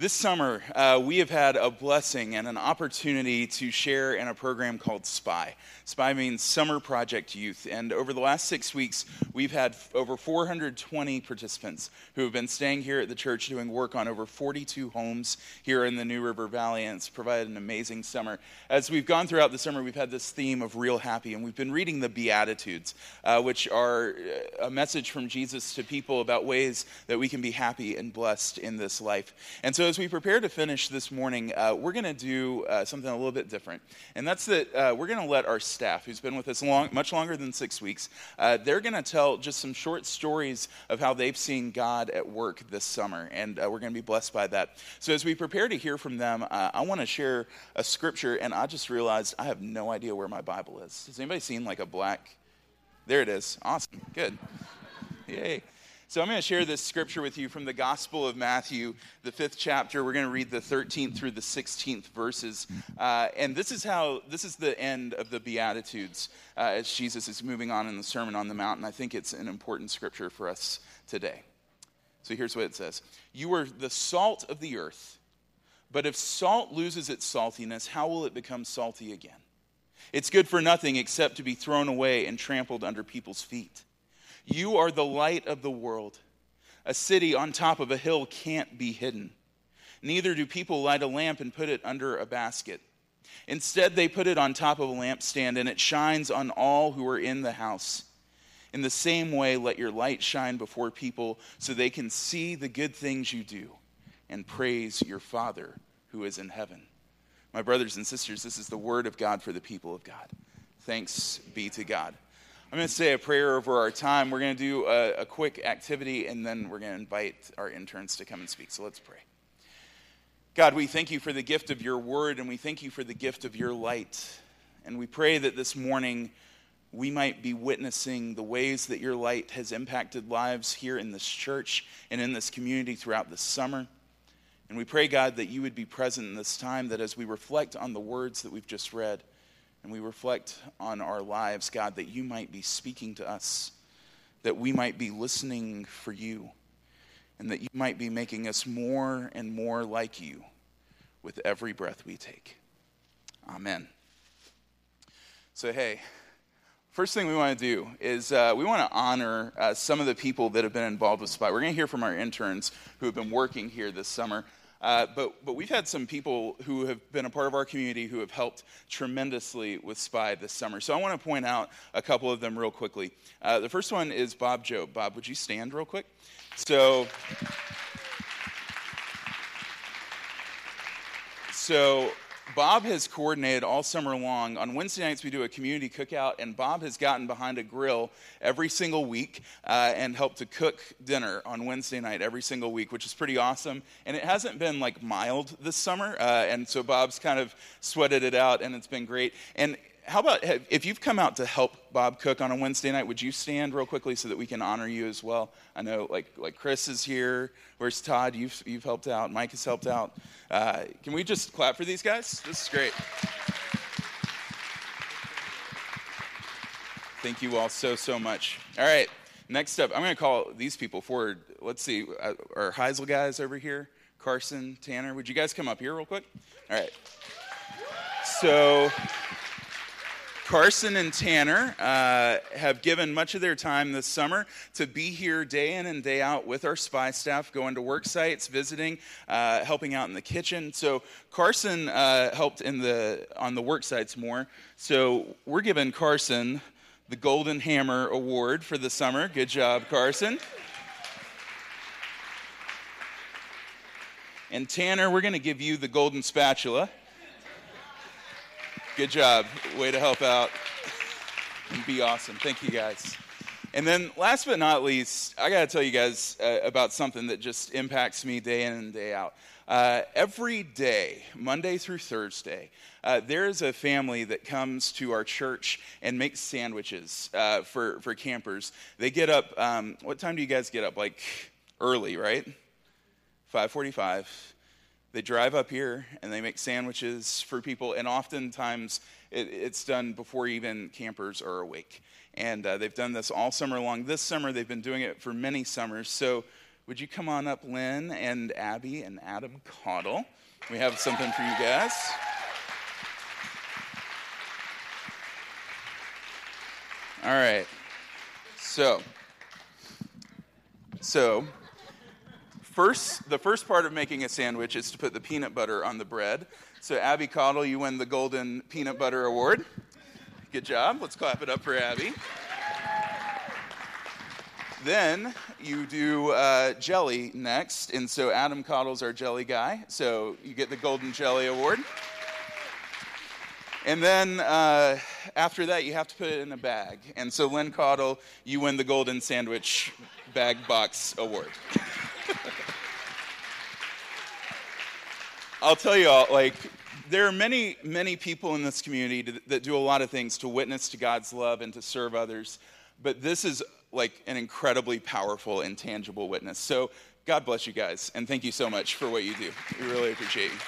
This summer, uh, we have had a blessing and an opportunity to share in a program called SPY. SPY means Summer Project Youth. And over the last six weeks, we've had over 420 participants who have been staying here at the church doing work on over 42 homes here in the New River Valley. And it's provided an amazing summer. As we've gone throughout the summer, we've had this theme of real happy. And we've been reading the Beatitudes, uh, which are uh, a message from Jesus to people about ways that we can be happy and blessed in this life. And so as we prepare to finish this morning, uh, we're going to do uh, something a little bit different. And that's that uh, we're going to let our staff, who's been with us long, much longer than six weeks, uh, they're going to tell just some short stories of how they've seen God at work this summer. And uh, we're going to be blessed by that. So as we prepare to hear from them, uh, I want to share a scripture. And I just realized I have no idea where my Bible is. Has anybody seen like a black? There it is. Awesome. Good. Yay. So I'm going to share this scripture with you from the Gospel of Matthew, the fifth chapter. We're going to read the 13th through the 16th verses. Uh, and this is how, this is the end of the Beatitudes uh, as Jesus is moving on in the Sermon on the Mount. And I think it's an important scripture for us today. So here's what it says You are the salt of the earth, but if salt loses its saltiness, how will it become salty again? It's good for nothing except to be thrown away and trampled under people's feet. You are the light of the world. A city on top of a hill can't be hidden. Neither do people light a lamp and put it under a basket. Instead, they put it on top of a lampstand, and it shines on all who are in the house. In the same way, let your light shine before people so they can see the good things you do and praise your Father who is in heaven. My brothers and sisters, this is the word of God for the people of God. Thanks be to God. I'm going to say a prayer over our time. We're going to do a, a quick activity, and then we're going to invite our interns to come and speak. So let's pray. God, we thank you for the gift of your word, and we thank you for the gift of your light. And we pray that this morning we might be witnessing the ways that your light has impacted lives here in this church and in this community throughout the summer. And we pray, God, that you would be present in this time, that as we reflect on the words that we've just read, and we reflect on our lives, God, that you might be speaking to us, that we might be listening for you, and that you might be making us more and more like you with every breath we take. Amen. So, hey, first thing we want to do is uh, we want to honor uh, some of the people that have been involved with Spot. We're going to hear from our interns who have been working here this summer. Uh, but, but we've had some people who have been a part of our community who have helped tremendously with SPY this summer. So I want to point out a couple of them real quickly. Uh, the first one is Bob Job. Bob, would you stand real quick? So. So Bob has coordinated all summer long. On Wednesday nights, we do a community cookout, and Bob has gotten behind a grill every single week uh, and helped to cook dinner on Wednesday night every single week, which is pretty awesome. And it hasn't been like mild this summer, uh, and so Bob's kind of sweated it out, and it's been great. And how about if you've come out to help Bob cook on a Wednesday night, would you stand real quickly so that we can honor you as well? I know like like Chris is here. Where's Todd? You've you've helped out. Mike has helped out. Uh, can we just clap for these guys? This is great. Thank you all so so much. All right, next up, I'm going to call these people forward. Let's see, uh, our Heisel guys over here, Carson, Tanner. Would you guys come up here real quick? All right. So. Carson and Tanner uh, have given much of their time this summer to be here day in and day out with our SPY staff, going to work sites, visiting, uh, helping out in the kitchen. So Carson uh, helped in the on the work sites more. So we're giving Carson the Golden Hammer Award for the summer. Good job, Carson. And Tanner, we're going to give you the Golden Spatula. Good job. Way to help out and be awesome. Thank you guys. And then, last but not least, I got to tell you guys uh, about something that just impacts me day in and day out. Uh, every day, Monday through Thursday, uh, there is a family that comes to our church and makes sandwiches uh, for, for campers. They get up, um, what time do you guys get up? Like early, right? 545 they drive up here and they make sandwiches for people, and oftentimes it, it's done before even campers are awake. And uh, they've done this all summer long. This summer, they've been doing it for many summers. So would you come on up, Lynn and Abby and Adam Caudle? We have something for you guys. All right. So, so first, the first part of making a sandwich is to put the peanut butter on the bread. So, Abby Caudle, you win the Golden Peanut Butter Award. Good job. Let's clap it up for Abby. Then you do uh, jelly next, and so Adam Caudle's our jelly guy, so you get the Golden Jelly Award. And then uh, after that, you have to put it in a bag. And so, Lynn Caudle, you win the Golden Sandwich Bag Box Award. I'll tell you all, like, there are many, many people in this community that do a lot of things to witness to God's love and to serve others. But this is like an incredibly powerful and tangible witness. So, God bless you guys, and thank you so much for what you do. We really appreciate you.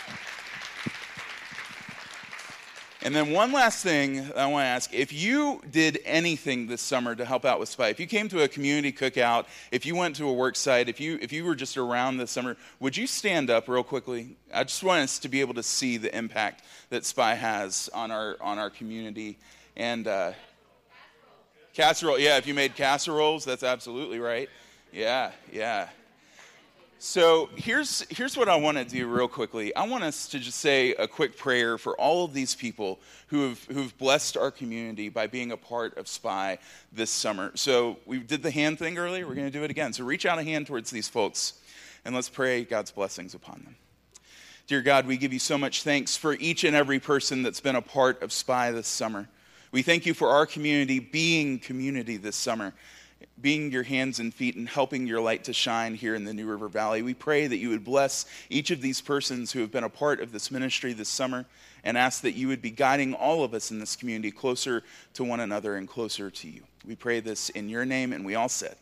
And then one last thing I want to ask if you did anything this summer to help out with Spy, if you came to a community cookout, if you went to a work site, if you, if you were just around this summer, would you stand up real quickly? I just want us to be able to see the impact that Spy has on our, on our community. And uh, casserole, yeah, if you made casseroles, that's absolutely right. Yeah, yeah. So here's, here's what I want to do real quickly. I want us to just say a quick prayer for all of these people who have who've blessed our community by being a part of SPY this summer. So we did the hand thing earlier. We're going to do it again. So reach out a hand towards these folks and let's pray God's blessings upon them. Dear God, we give you so much thanks for each and every person that's been a part of SPY this summer. We thank you for our community being community this summer being your hands and feet and helping your light to shine here in the New River Valley. We pray that you would bless each of these persons who have been a part of this ministry this summer and ask that you would be guiding all of us in this community closer to one another and closer to you. We pray this in your name, and we all said,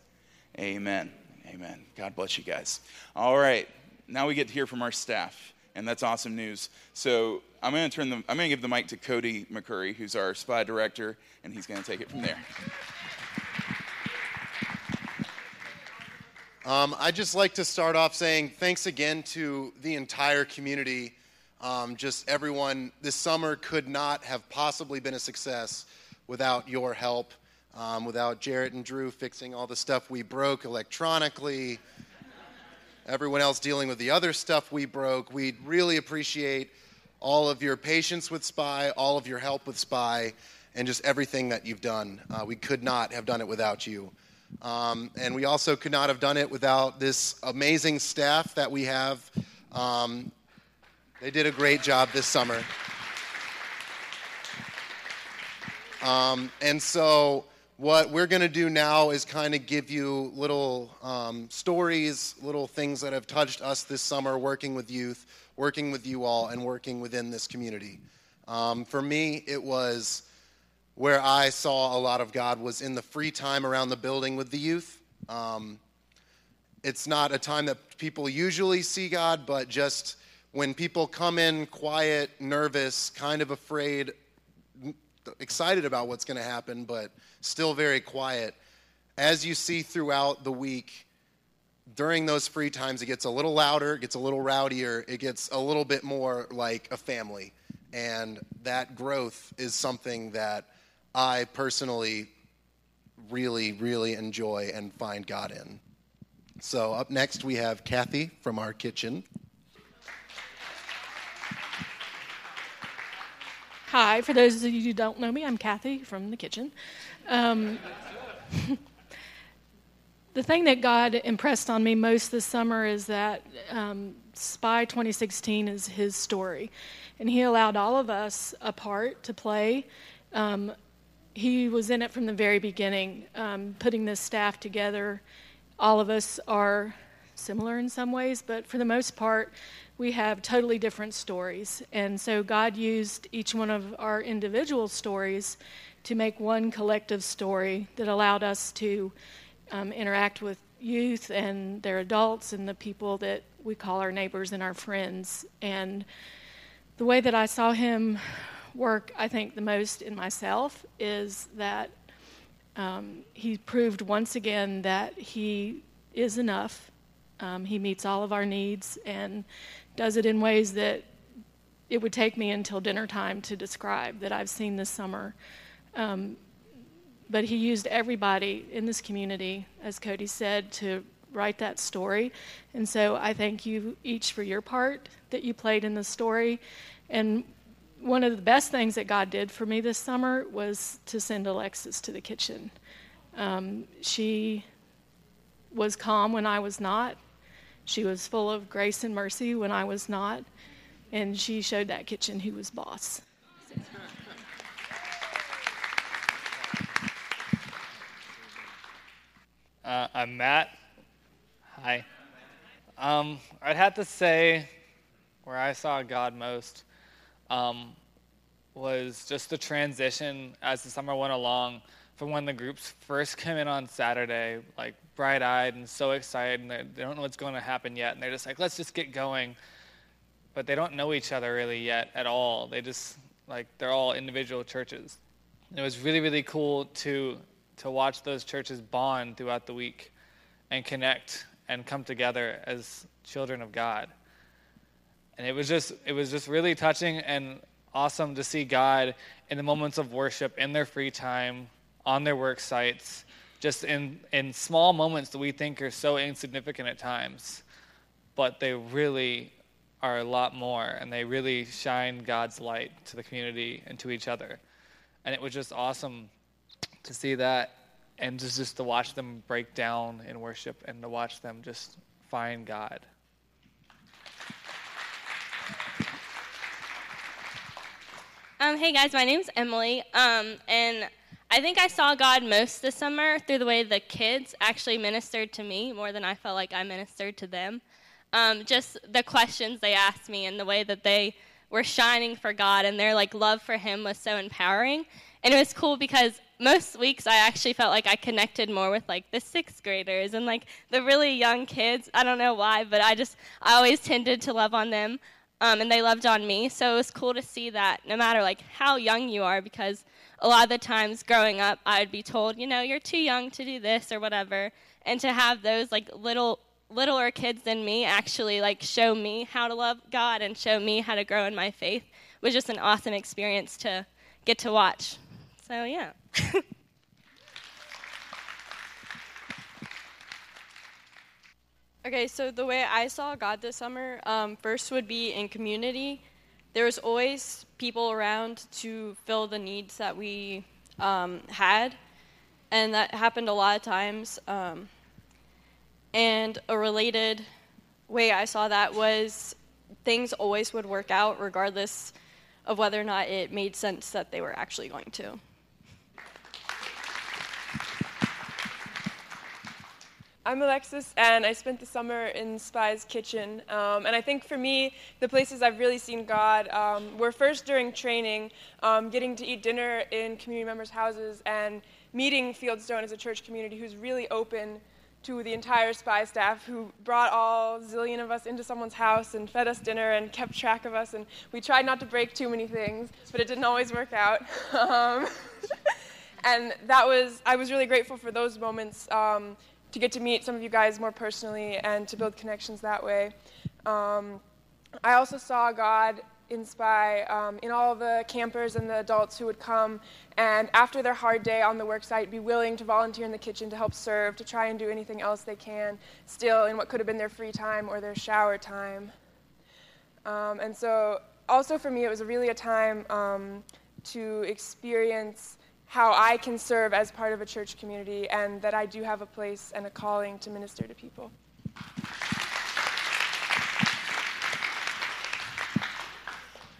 Amen. Amen. God bless you guys. All right, now we get to hear from our staff, and that's awesome news. So I'm going to turn the, I'm going to give the mic to Cody McCurry, who's our spy director, and he's going to take it from there. Um, I'd just like to start off saying thanks again to the entire community. Um, just everyone, this summer could not have possibly been a success without your help, um, without Jarrett and Drew fixing all the stuff we broke electronically, everyone else dealing with the other stuff we broke. We really appreciate all of your patience with Spy, all of your help with Spy, and just everything that you've done. Uh, we could not have done it without you. Um, and we also could not have done it without this amazing staff that we have. Um, they did a great job this summer. Um, and so, what we're going to do now is kind of give you little um, stories, little things that have touched us this summer working with youth, working with you all, and working within this community. Um, for me, it was where I saw a lot of God was in the free time around the building with the youth. Um, it's not a time that people usually see God, but just when people come in quiet, nervous, kind of afraid, excited about what's going to happen, but still very quiet, as you see throughout the week, during those free times, it gets a little louder, it gets a little rowdier, it gets a little bit more like a family. And that growth is something that I personally really, really enjoy and find God in. So, up next, we have Kathy from our kitchen. Hi, for those of you who don't know me, I'm Kathy from the kitchen. Um, the thing that God impressed on me most this summer is that um, Spy 2016 is His story. And He allowed all of us a part to play. Um, he was in it from the very beginning, um, putting this staff together. All of us are similar in some ways, but for the most part, we have totally different stories. And so God used each one of our individual stories to make one collective story that allowed us to um, interact with youth and their adults and the people that we call our neighbors and our friends. And the way that I saw him work, I think, the most in myself is that um, he proved once again that he is enough Um, he meets all of our needs and does it in ways that it would take me until dinner time to describe that I've seen this summer. Um, but he used everybody in this community, as Cody said, to write that story. And so I thank you each for your part that you played in the story. And one of the best things that God did for me this summer was to send Alexis to the kitchen. Um, she was calm when I was not. She was full of grace and mercy when I was not. And she showed that kitchen who was boss. Uh, I'm Matt. Hi. Um, I'd have to say where I saw God most um, was just the transition as the summer went along from when the groups first came in on Saturday, like bright eyed and so excited, and they, they don't know what's going to happen yet, and they're just like, let's just get going. But they don't know each other really yet at all. They just, like, they're all individual churches. And it was really, really cool to, to watch those churches bond throughout the week and connect and come together as children of God and it was just it was just really touching and awesome to see God in the moments of worship in their free time on their work sites just in in small moments that we think are so insignificant at times but they really are a lot more and they really shine God's light to the community and to each other. And it was just awesome to see that and just, just to watch them break down in worship and to watch them just find God Um, hey guys, my name's Emily, um, and I think I saw God most this summer through the way the kids actually ministered to me more than I felt like I ministered to them. Um, just the questions they asked me and the way that they were shining for God and their like love for Him was so empowering. And it was cool because most weeks I actually felt like I connected more with like the sixth graders and like the really young kids. I don't know why, but I just I always tended to love on them um, and they loved on me. So it was cool to see that no matter like how young you are, because a lot of the times growing up, I'd be told, you know, you're too young to do this or whatever, and to have those like little littler kids than me actually like show me how to love God and show me how to grow in my faith was just an awesome experience to get to watch. So yeah. Okay, so the way I saw God this summer, um, first would be in community. There was always people around to fill the needs that we um, had, and that happened a lot of times. Um, and a related way I saw that was things always would work out regardless of whether or not it made sense that they were actually going to. I'm Alexis, and I spent the summer in Spy's kitchen. Um, and I think for me, the places I've really seen God um, were first during training, um, getting to eat dinner in community members' houses, and meeting Fieldstone as a church community who's really open to the entire Spy staff, who brought all zillion of us into someone's house and fed us dinner and kept track of us. And we tried not to break too many things, but it didn't always work out. Um, and that was, I was really grateful for those moments um, to get to meet some of you guys more personally and to build connections that way. Um, I also saw God in Spy um, in all the campers and the adults who would come and after their hard day on the worksite be willing to volunteer in the kitchen to help serve, to try and do anything else they can, still in what could have been their free time or their shower time. Um, and so also for me, it was really a time um, to experience how I can serve as part of a church community and that I do have a place and a calling to minister to people.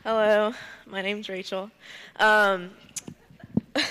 Hello, my name's Rachel. Um,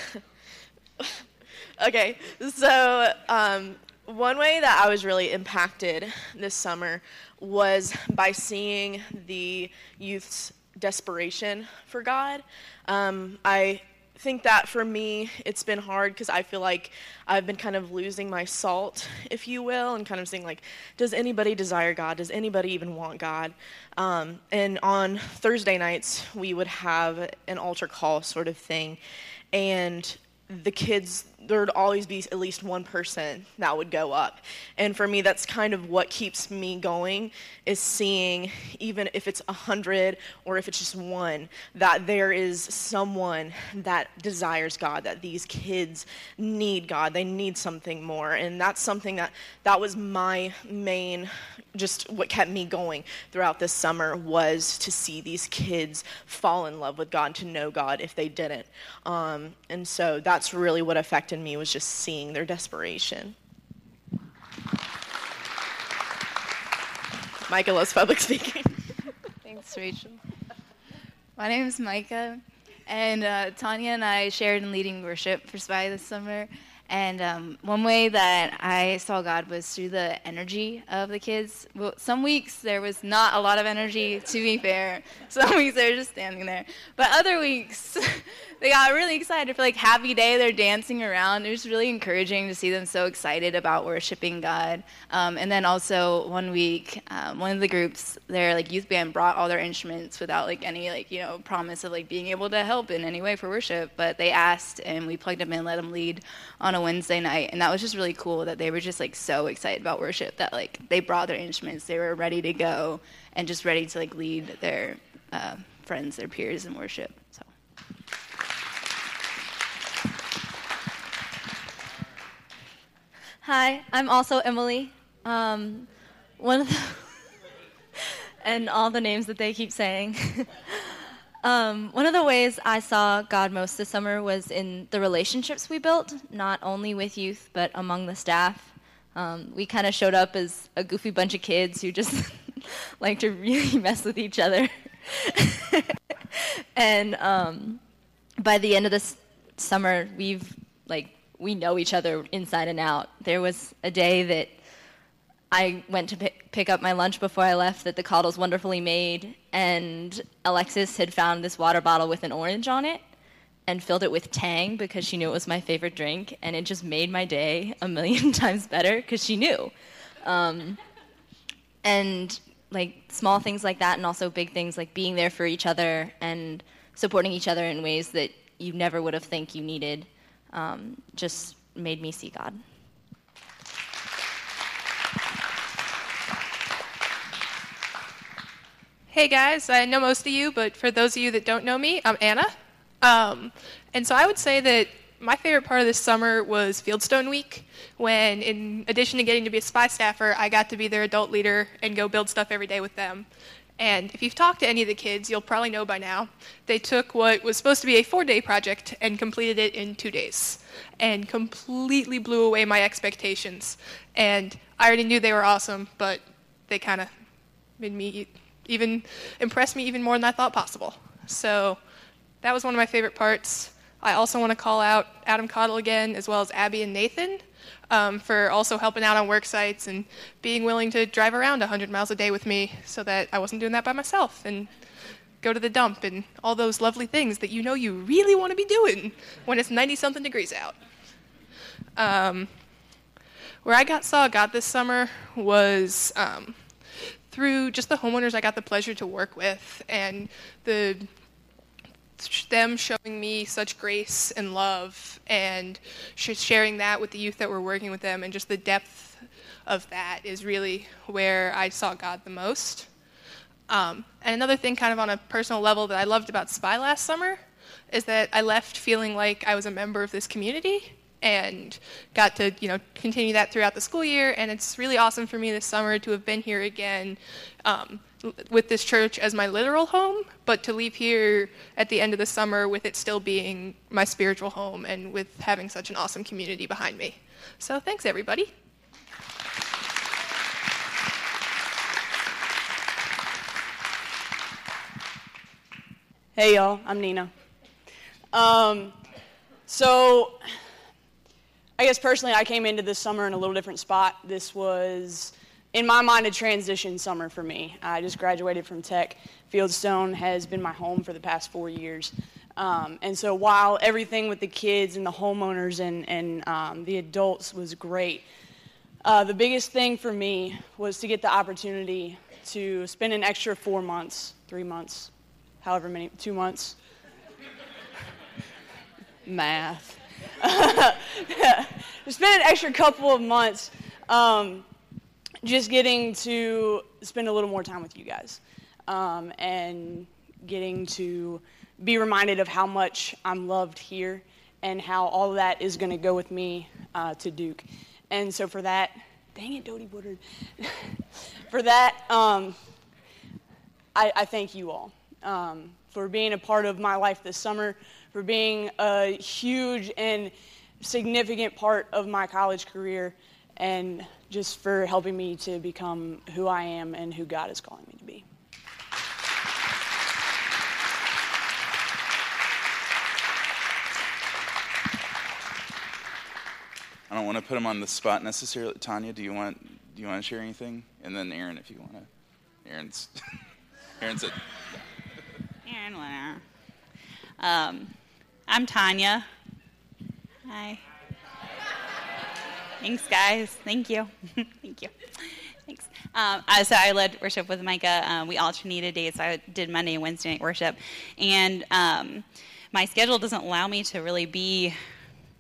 okay, so um, one way that I was really impacted this summer was by seeing the youth's desperation for God. Um, I think that for me, it's been hard because I feel like I've been kind of losing my salt, if you will, and kind of saying, like, does anybody desire God? Does anybody even want God? Um, and on Thursday nights, we would have an altar call sort of thing. And the kids there'd always be at least one person that would go up. And for me, that's kind of what keeps me going is seeing, even if it's a hundred or if it's just one, that there is someone that desires God, that these kids need God, they need something more. And that's something that that was my main just what kept me going throughout this summer was to see these kids fall in love with God, to know God if they didn't. Um, and so that's really what affected me was just seeing their desperation. Micah loves public speaking. Thanks, Rachel. My name is Micah, and uh, Tanya and I shared in leading worship for Spy this summer. And um, one way that I saw God was through the energy of the kids. Well, some weeks there was not a lot of energy, to be fair. Some weeks they were just standing there. But other weeks, they got really excited for like happy day. They're dancing around. It was really encouraging to see them so excited about worshiping God. Um, and then also one week, um, one of the groups, their like youth band brought all their instruments without like any like you know promise of like being able to help in any way for worship. But they asked, and we plugged them in, let them lead on a Wednesday night, and that was just really cool that they were just like so excited about worship that like they brought their instruments, they were ready to go, and just ready to like lead their uh, friends, their peers in worship. So. Hi, I'm also Emily. Um, one of the and all the names that they keep saying. um, one of the ways I saw God most this summer was in the relationships we built, not only with youth but among the staff. Um, we kind of showed up as a goofy bunch of kids who just like to really mess with each other. and um, by the end of this summer, we've like we know each other inside and out. There was a day that I went to pick, pick up my lunch before I left that the Caudles wonderfully made, and Alexis had found this water bottle with an orange on it and filled it with Tang because she knew it was my favorite drink, and it just made my day a million times better because she knew. Um, and like small things like that, and also big things like being there for each other and supporting each other in ways that you never would have think you needed um, just made me see God. Hey guys, I know most of you, but for those of you that don't know me, I'm Anna. Um, and so I would say that my favorite part of this summer was Fieldstone Week, when in addition to getting to be a spy staffer, I got to be their adult leader and go build stuff every day with them. And if you've talked to any of the kids, you'll probably know by now, they took what was supposed to be a four day project and completed it in two days and completely blew away my expectations. And I already knew they were awesome, but they kind of made me even impress me even more than I thought possible. So that was one of my favorite parts. I also want to call out Adam Caudle again, as well as Abby and Nathan, um, for also helping out on work sites and being willing to drive around 100 miles a day with me so that I wasn't doing that by myself and go to the dump and all those lovely things that you know you really want to be doing when it's 90 something degrees out. Um, where I got saw God this summer was um, through just the homeowners I got the pleasure to work with and the them showing me such grace and love and sharing that with the youth that were working with them and just the depth of that is really where I saw God the most. Um, and another thing, kind of on a personal level, that I loved about Spy last summer is that I left feeling like I was a member of this community and got to you know continue that throughout the school year. And it's really awesome for me this summer to have been here again um, with this church as my literal home but to leave here at the end of the summer with it still being my spiritual home and with having such an awesome community behind me. So thanks everybody. Hey y'all. I'm nina. Um, so I guess personally, I came into this summer in a little different spot. This was, in my mind, a transition summer for me. I just graduated from tech. Fieldstone has been my home for the past four years. Um, and so while everything with the kids and the homeowners and, and um, the adults was great, uh, the biggest thing for me was to get the opportunity to spend an extra four months, three months, however many, two months. Math spend an extra couple of months um, just getting to spend a little more time with you guys um, and getting to be reminded of how much I'm loved here and how all that is going to go with me uh, to Duke. And so for that, dang it, Dodie Woodard. for that, um, I, I, thank you all um, for being a part of my life this summer, for being a huge and significant part of my college career, and just for helping me to become who I am and who God is calling me to be. I don't want to put him on the spot necessarily. Tanya, do you want do you want to share anything? And then Aaron, if you want to. Aaron's Aaron said. Aaron Winter. Um, I'm Tanya. Hi. Thanks, guys. Thank you. Thank you. Thanks. Um, so I led worship with Micah. Um, we alternated days. I did Monday and Wednesday night worship, and um, my schedule doesn't allow me to really be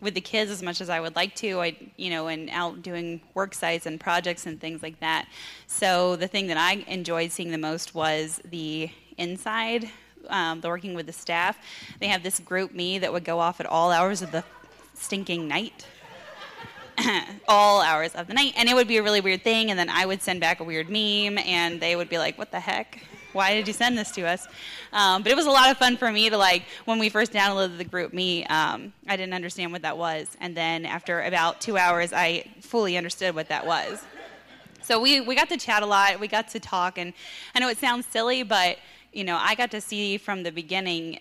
with the kids as much as I would like to. I, you know, and out doing work sites and projects and things like that. So the thing that I enjoyed seeing the most was the inside, um, the working with the staff. They have this GroupMe that would go off at all hours of the stinking night. all hours of the night, and it would be a really weird thing. And then I would send back a weird meme, and they would be like, "What the heck? Why did you send this to us?" Um, but it was a lot of fun for me to like when we first downloaded the GroupMe. Um, I didn't understand what that was, and then after about two hours, I fully understood what that was. So we we got to chat a lot. We got to talk, and I know it sounds silly, but you know, I got to see from the beginning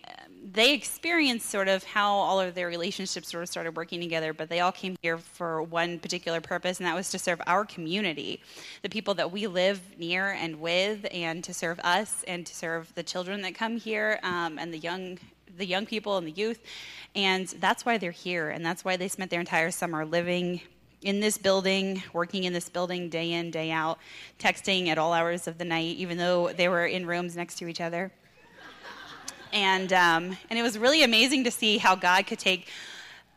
they experienced sort of how all of their relationships sort of started working together, but they all came here for one particular purpose, and that was to serve our community, the people that we live near and with, and to serve us and to serve the children that come here um, and the young the young people and the youth. And that's why they're here, and that's why they spent their entire summer living in this building, working in this building day in, day out, texting at all hours of the night, even though they were in rooms next to each other. And um, and it was really amazing to see how God could take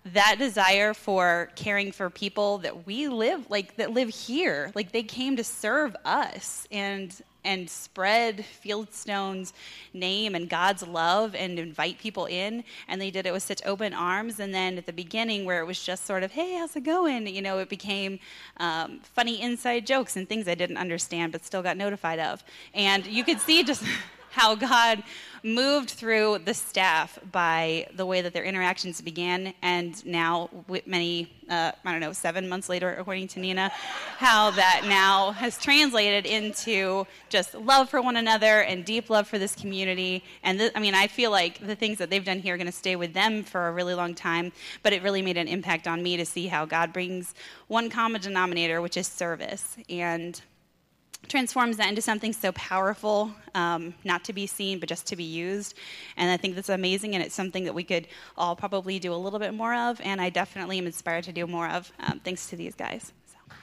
that desire for caring for people that we live like that live here. Like they came to serve us. And and spread fieldstone's name and god's love and invite people in. And they did it with such open arms. And then at the beginning where it was just sort of hey how's it going? You know it became um, funny inside jokes and things i didn't understand but still got notified of. And you could see just how God moved through the staff by the way that their interactions began, and now, many, uh, I don't know, seven months later, according to Nina, how that now has translated into just love for one another and deep love for this community. And th- I mean, I feel like the things that they've done here are going to stay with them for a really long time, but it really made an impact on me to see how God brings one common denominator, which is service. And transforms that into something so powerful, um, not to be seen, but just to be used. And I think that's amazing, and it's something that we could all probably do a little bit more of, and I definitely am inspired to do more of, um, thanks to these guys. So.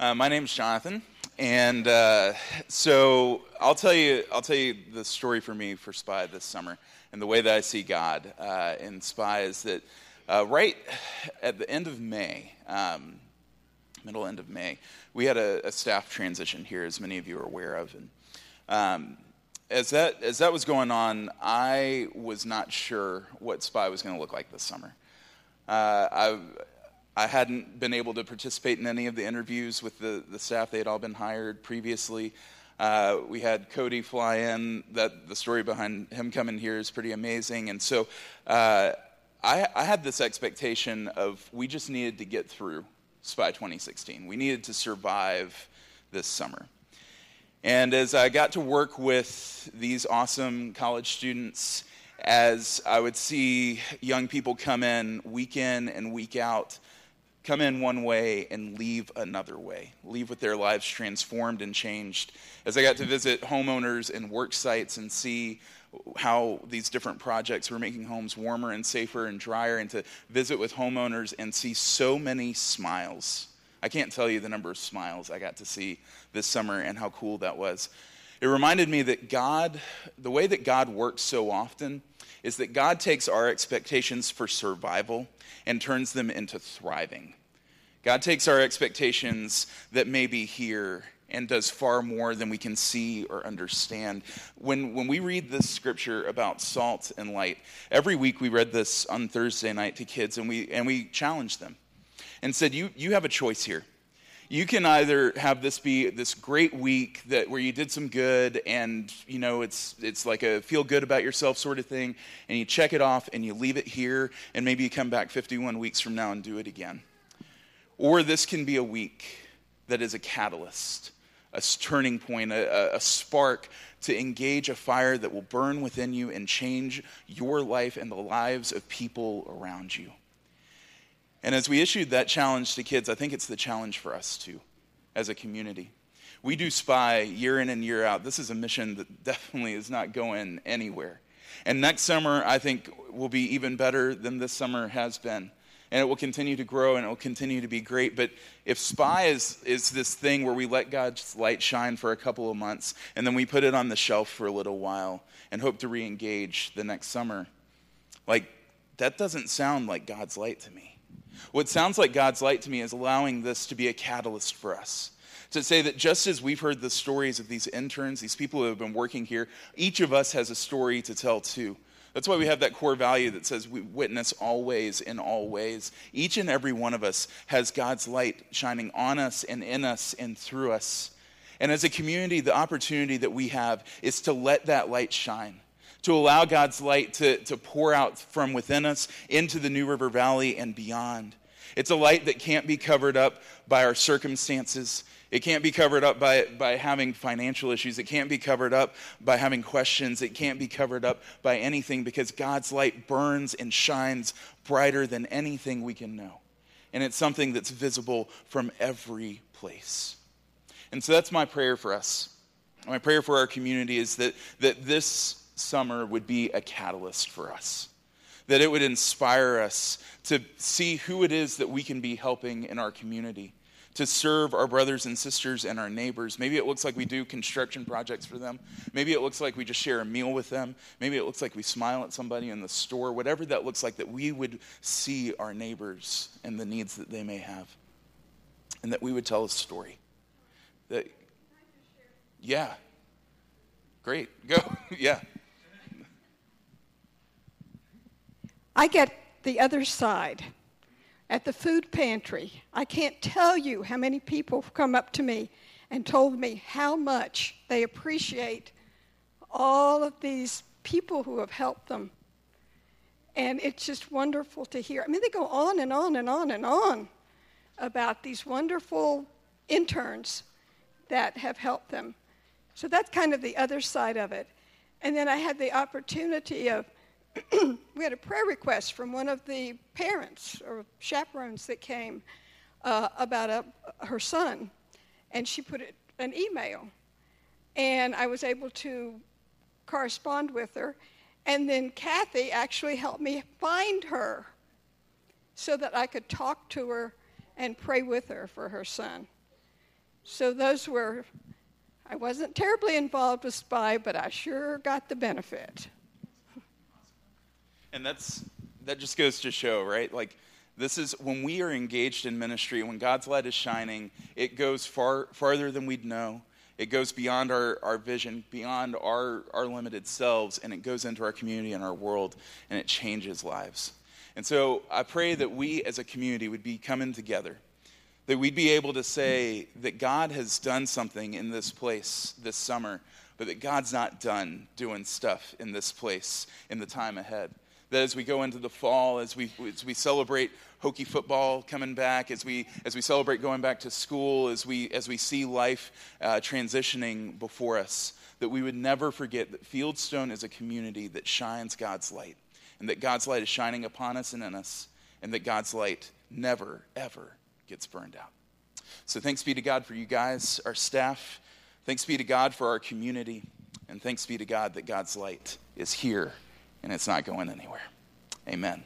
Uh, my name's Jonathan, and uh, so I'll tell you. I'll tell you the story for me for Spy this summer, and the way that I see God uh, in Spy is that uh, right at the end of May, um, middle end of May, we had a, a, staff transition here, as many of you are aware of. And um, as that as that was going on, I was not sure what Spy was going to look like this summer. Uh, I I hadn't been able to participate in any of the interviews with the, the staff; they had all been hired previously. Uh, we had Cody fly in. That the story behind him coming here is pretty amazing, and so uh, I, I had this expectation of we just needed to get through SPY 2016. We needed to survive this summer. And as I got to work with these awesome college students, as I would see young people come in week in and week out, come in one way and leave another way, leave with their lives transformed and changed. As I got to visit homeowners and work sites and see how these different projects were making homes warmer and safer and drier, and to visit with homeowners and see so many smiles. I can't tell you the number of smiles I got to see this summer and how cool that was. It reminded me that God, the way that God works so often, is that God takes our expectations for survival and turns them into thriving. God takes our expectations that may be here and does far more than we can see or understand. When, when we read this scripture about salt and light, every week we read this on Thursday night to kids and we, and we challenged them and said, you, you have a choice here. You can either have this be this great week that where you did some good and you know it's it's like a feel good about yourself sort of thing and you check it off and you leave it here and maybe you come back 51 weeks from now and do it again. Or this can be a week that is a catalyst a turning point, a, a, spark to engage a fire that will burn within you and change your life and the lives of people around you. And as we issued that challenge to kids, I think it's the challenge for us too, as a community. We do spy year in and year out. This is a mission that definitely is not going anywhere. And next summer, I think, will be even better than this summer has been and it will continue to grow and it will continue to be great. But if SPY is, is this thing where we let God's light shine for a couple of months and then we put it on the shelf for a little while and hope to re engage the next summer, like that doesn't sound like God's light to me. What sounds like God's light to me is allowing this to be a catalyst for us. To say that just as we've heard the stories of these interns, these people who have been working here, each of us has a story to tell too. That's why we have that core value that says we witness always in all ways. Each and every one of us has God's light shining on us and in us and through us. And as a community, the opportunity that we have is to let that light shine, to allow God's light to, to pour out from within us into the New River Valley and beyond. It's a light that can't be covered up by our circumstances. It can't be covered up by, by having financial issues. It can't be covered up by having questions. It can't be covered up by anything because God's light burns and shines brighter than anything we can know. And it's something that's visible from every place. And so that's my prayer for us. My prayer for our community is that, that this summer would be a catalyst for us that it would inspire us to see who it is that we can be helping in our community to serve our brothers and sisters and our neighbors. Maybe it looks like we do construction projects for them. Maybe it looks like we just share a meal with them. Maybe it looks like we smile at somebody in the store. Whatever that looks like, that we would see our neighbors and the needs that they may have. And that we would tell a story. That, yeah. Great. Go. yeah. I get the other side at the food pantry. I can't tell you how many people have come up to me and told me how much they appreciate all of these people who have helped them. And it's just wonderful to hear. I mean, they go on and on and on and on about these wonderful interns that have helped them. So that's kind of the other side of it. And then I had the opportunity of we had a prayer request from one of the parents or chaperones that came uh, about a, her son, and she put it, an email. And I was able to correspond with her. And then Kathy actually helped me find her so that I could talk to her and pray with her for her son. So those were, I wasn't terribly involved with SPY, but I sure got the benefit. And that's that just goes to show, right? Like this is when we are engaged in ministry, when God's light is shining, it goes far farther than we'd know. It goes beyond our, our vision, beyond our, our limited selves, and it goes into our community and our world, and it changes lives. And so I pray that we as a community would be coming together, that we'd be able to say that God has done something in this place this summer, but that God's not done doing stuff in this place in the time ahead that as we go into the fall, as we, as we celebrate Hokie football coming back, as we, as we celebrate going back to school, as we, as we see life uh, transitioning before us, that we would never forget that Fieldstone is a community that shines God's light, and that God's light is shining upon us and in us, and that God's light never, ever gets burned out. So thanks be to God for you guys, our staff. Thanks be to God for our community. And thanks be to God that God's light is here and it's not going anywhere. Amen.